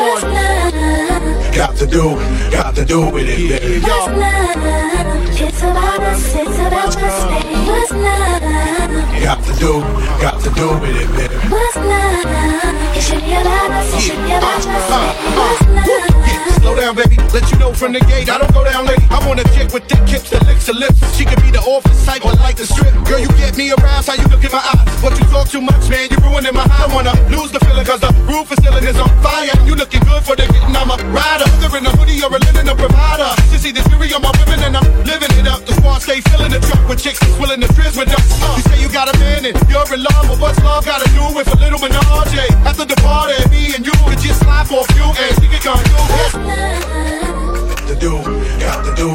On. Got to do, got to do with it, baby. What's love? It's about us, it's about us, baby. What's love? Got to do, got to do with it, baby. What's love? It should be about us, it should be about us, uh, uh, baby. Uh. What's love? Slow down, baby. Let you know from the gate. I don't go down, lady. I want a chick with thick hips that licks her lips. She could be the office type or like the strip. Girl, you get me around, how you look in my eyes. But you talk too much, man. You ruining my high. I wanna lose the feeling cause the roof is ceiling is on fire. You looking good for the getting. I'm a rider. Whether in a hoodie or a linen, a provider. You see the theory on my women and I'm living it up. The squad stay filling the truck with chicks that's willing to trizz with us. You say you got a man and you're in love, but what's love got to do with a little menage? After the party, me and you could just slide for a few and we could come to do, got to do.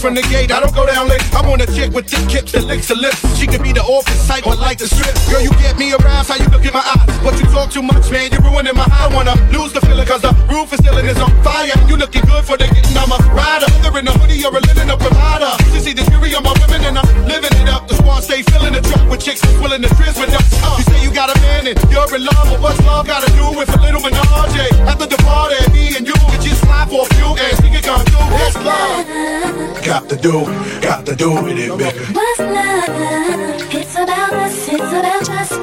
From the gate. I don't go down late. I want a chick with thick hips that licks her lips. She could be the office type or like the strip. Girl, you get me around, how you look in my eyes. But you talk too much, man. You're ruining my high. I wanna lose the feeling cause the roof is ceiling is on fire. You looking good for the getting. I'm a rider. Whether in a hoodie or a linen, a provider. You see the theory on my women and I'm living it up. The squad stay filling the truck with chicks willing to with us. You say you got a man and you're in love, but what's love got to do with a little menage? After the party, me and you could just slide for a few and come do love. Got to do, got to do with it, baby. What's love? It's about us, it's about us?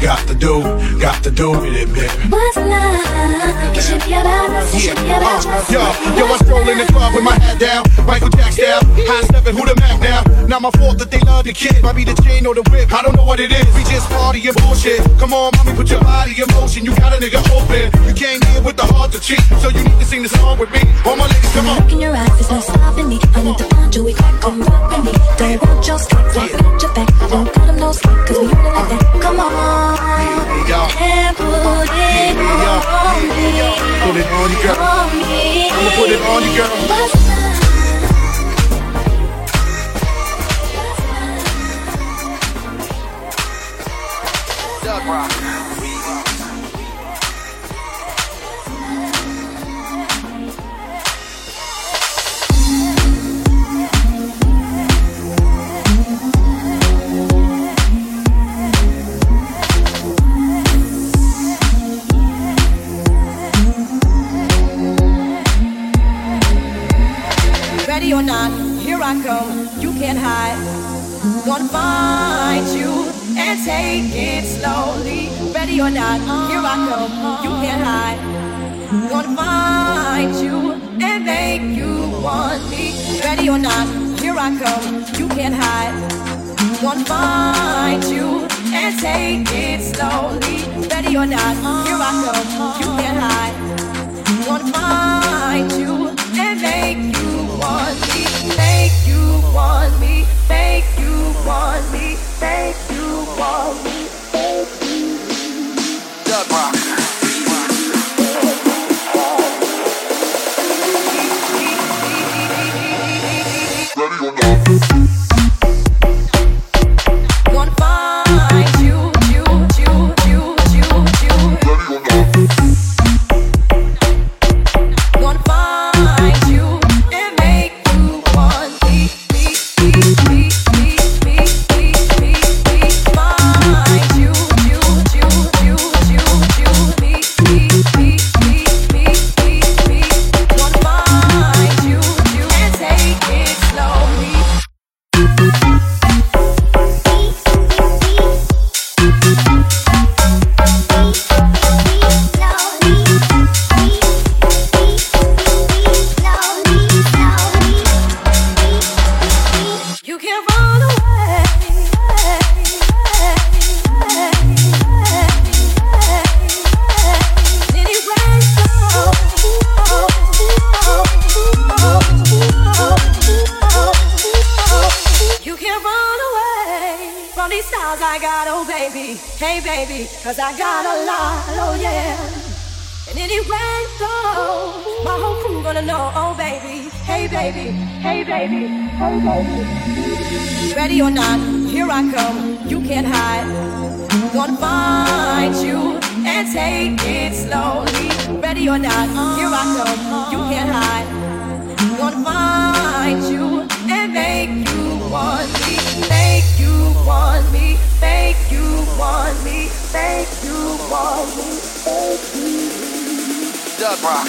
Got to do, got to do with it, baby. What's love? It should be about us, it should be about us. Uh, yo, yo, I stroll in the club with my hat down, Michael Jack style, high stepping, who the Mac now? Not my fault that they love the kid, might be the chain or the whip, I don't know what it is. We just party and bullshit. Come on, mommy, put your body in motion. You got a nigga open. You came here with the heart to cheat, so you need to sing the song with me. All my ladies, come on. Look in your eyes, there's no stopping me. I need to find you, we come rock with me. Don't want your walk with your back. Don't cut them no slack, cause we it on you, girl. I'ma put it on you, girl. What's I come. You can't hide. Gonna find you and take it slowly. Ready or not, here I come. You can't hide. Gonna find you and make you want me. Ready or not, here I come. You can't hide. Gonna find you and take it slowly. Ready or not, here I come. You can't hide. Gonna find you want me, you want me. I come, you can't hide. Gonna find you and take it slowly. Ready or not, here I come, you can't hide. Gonna find you and make you want me, make you want me, make you want me, make you want me, you. Dub rock.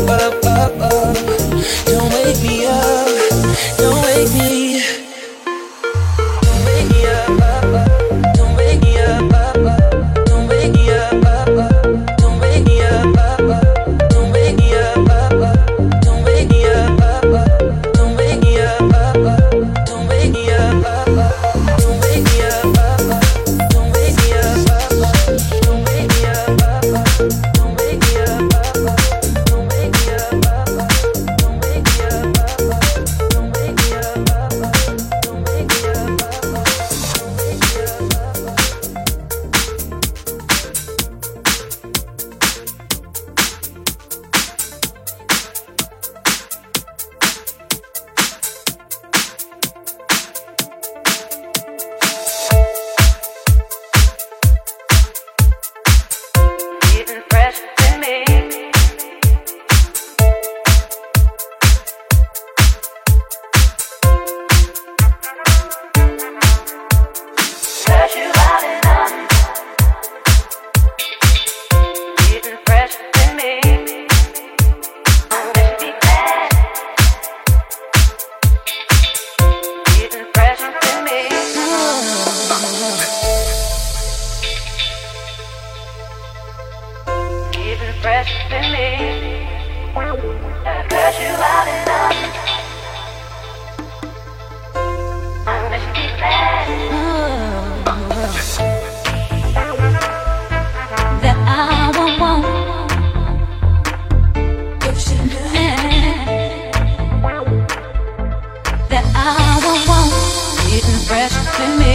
in me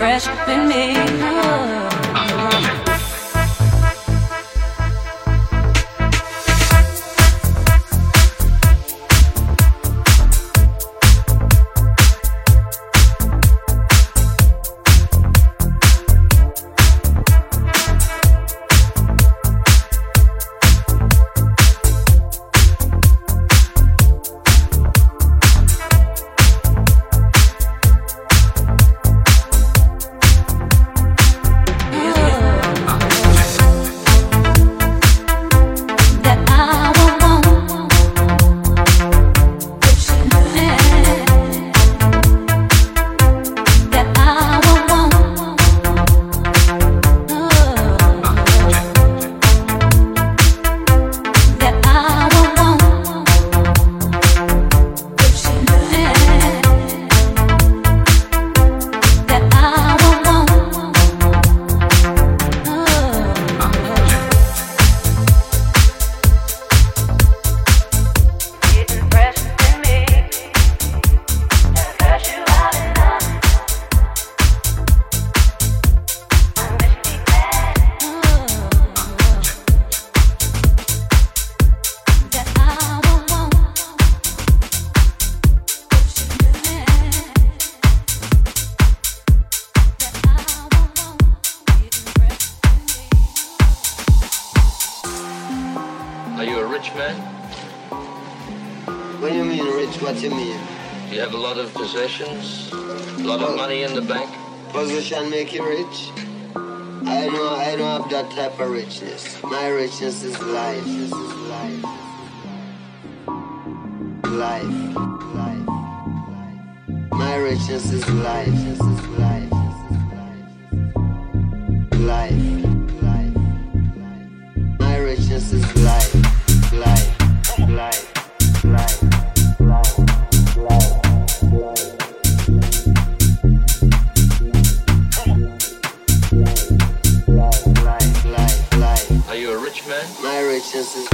fresh in me. You have a lot of possessions, a lot of money in the bank. Possession make you rich. I know, I don't have that type of richness. My richness is life. This is life. Life. Life. life. My richness is life. This is life. This is life. Life. life. My richness is life. just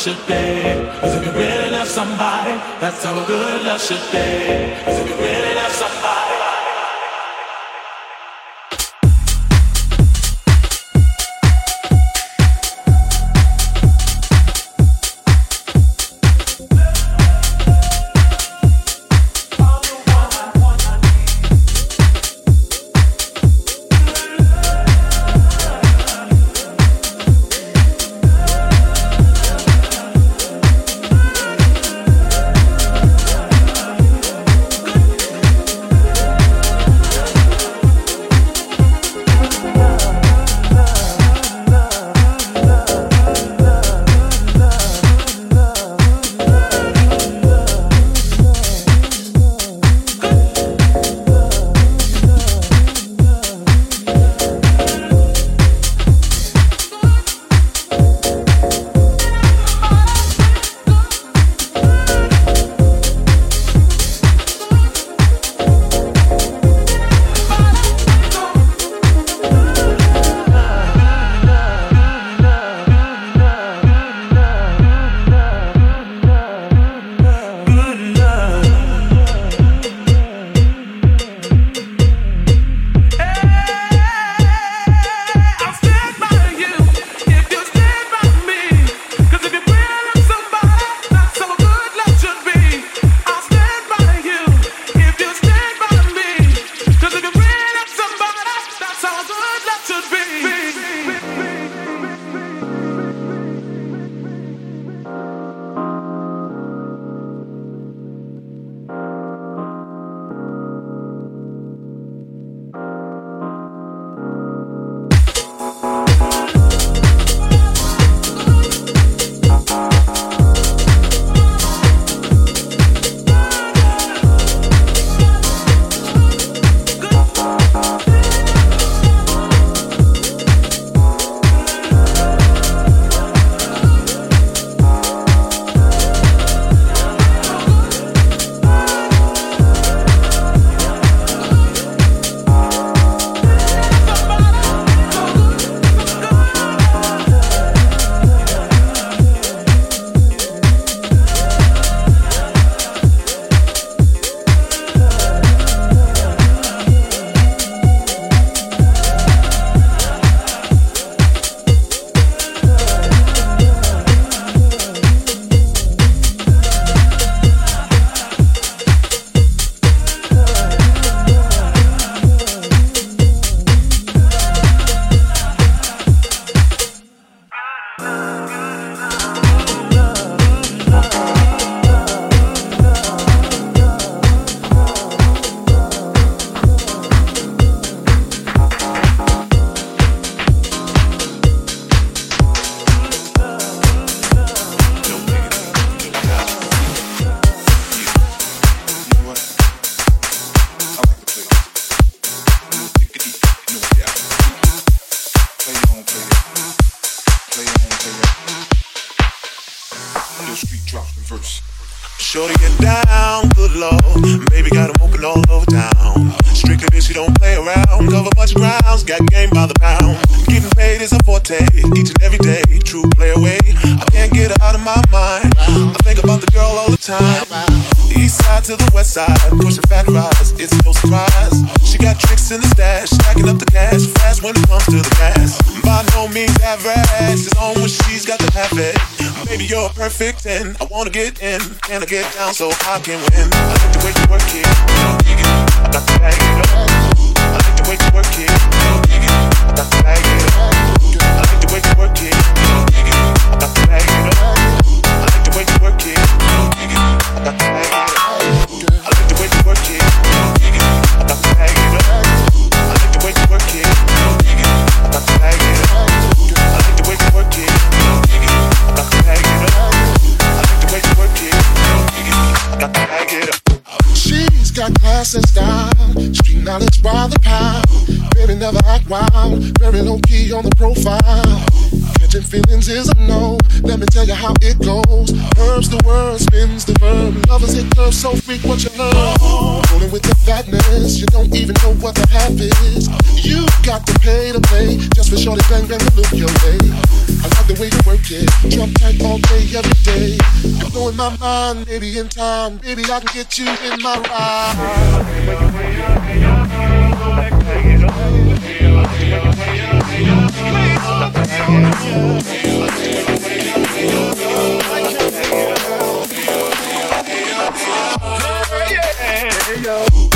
should be. Cause if you really love somebody, that's how a good love should be. Got game by the pound. Getting paid is a forte, each and every day. True play away. I can't get her out of my mind. I think about the girl all the time. East side to the west side, pushing fat rides. It's no surprise. Got tricks in the stash, stacking up the cash fast when it comes to the gas. By no means average, it's on when she's got the have it. Baby, you're a perfect 10. I wanna get in, can I get down so I can win? I like the way you work it. I got to bag it up. I like the way you work it. I got to bag it up. I like the way you work it. I got to bag it up. I like the way you work it. I got to bag it up. I like the way you work it. Class and style, street knowledge by the pound. Baby never act wild, very low key on the profile. Catching feelings is a no. Let me tell you how it goes. Herbs the word, spins the verb. Lovers hit curves so freak what you love. Rolling with the fatness, you don't even know what the half is. You got to pay to play just for shorty bang bang to look your way. I like the way you work it, drop tight all day, every day. Know in my mind, maybe in time, baby I can get you in my You're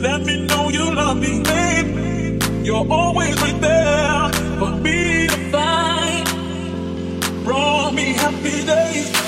let me know you love me, babe. You're always right there for me to find. Brought me happy days.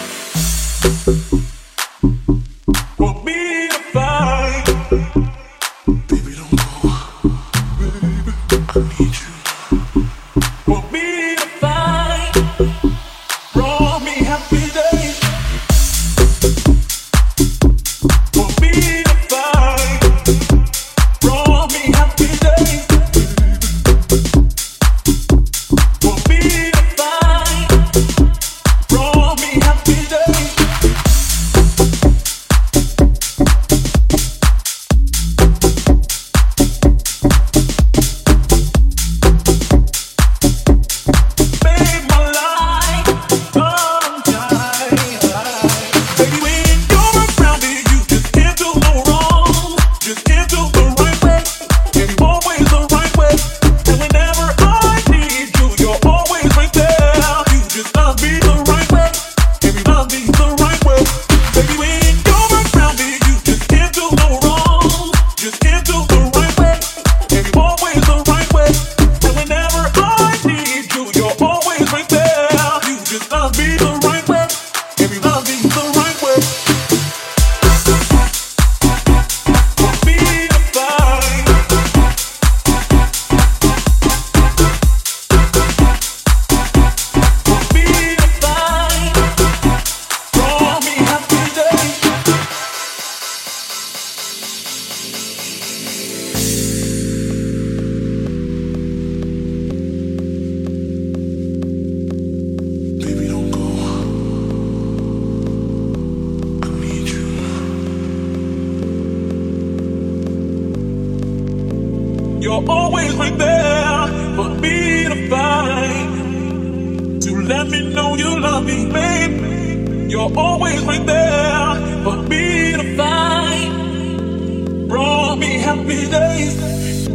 For me to find. To let me know you love me, babe. You're always right there for me to find. Brought me happy days.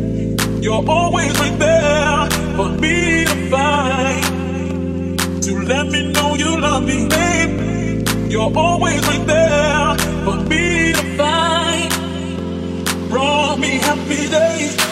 You're always right there for me to find. To let me know you love me, babe. You're always right there for me to find. Brought me happy days.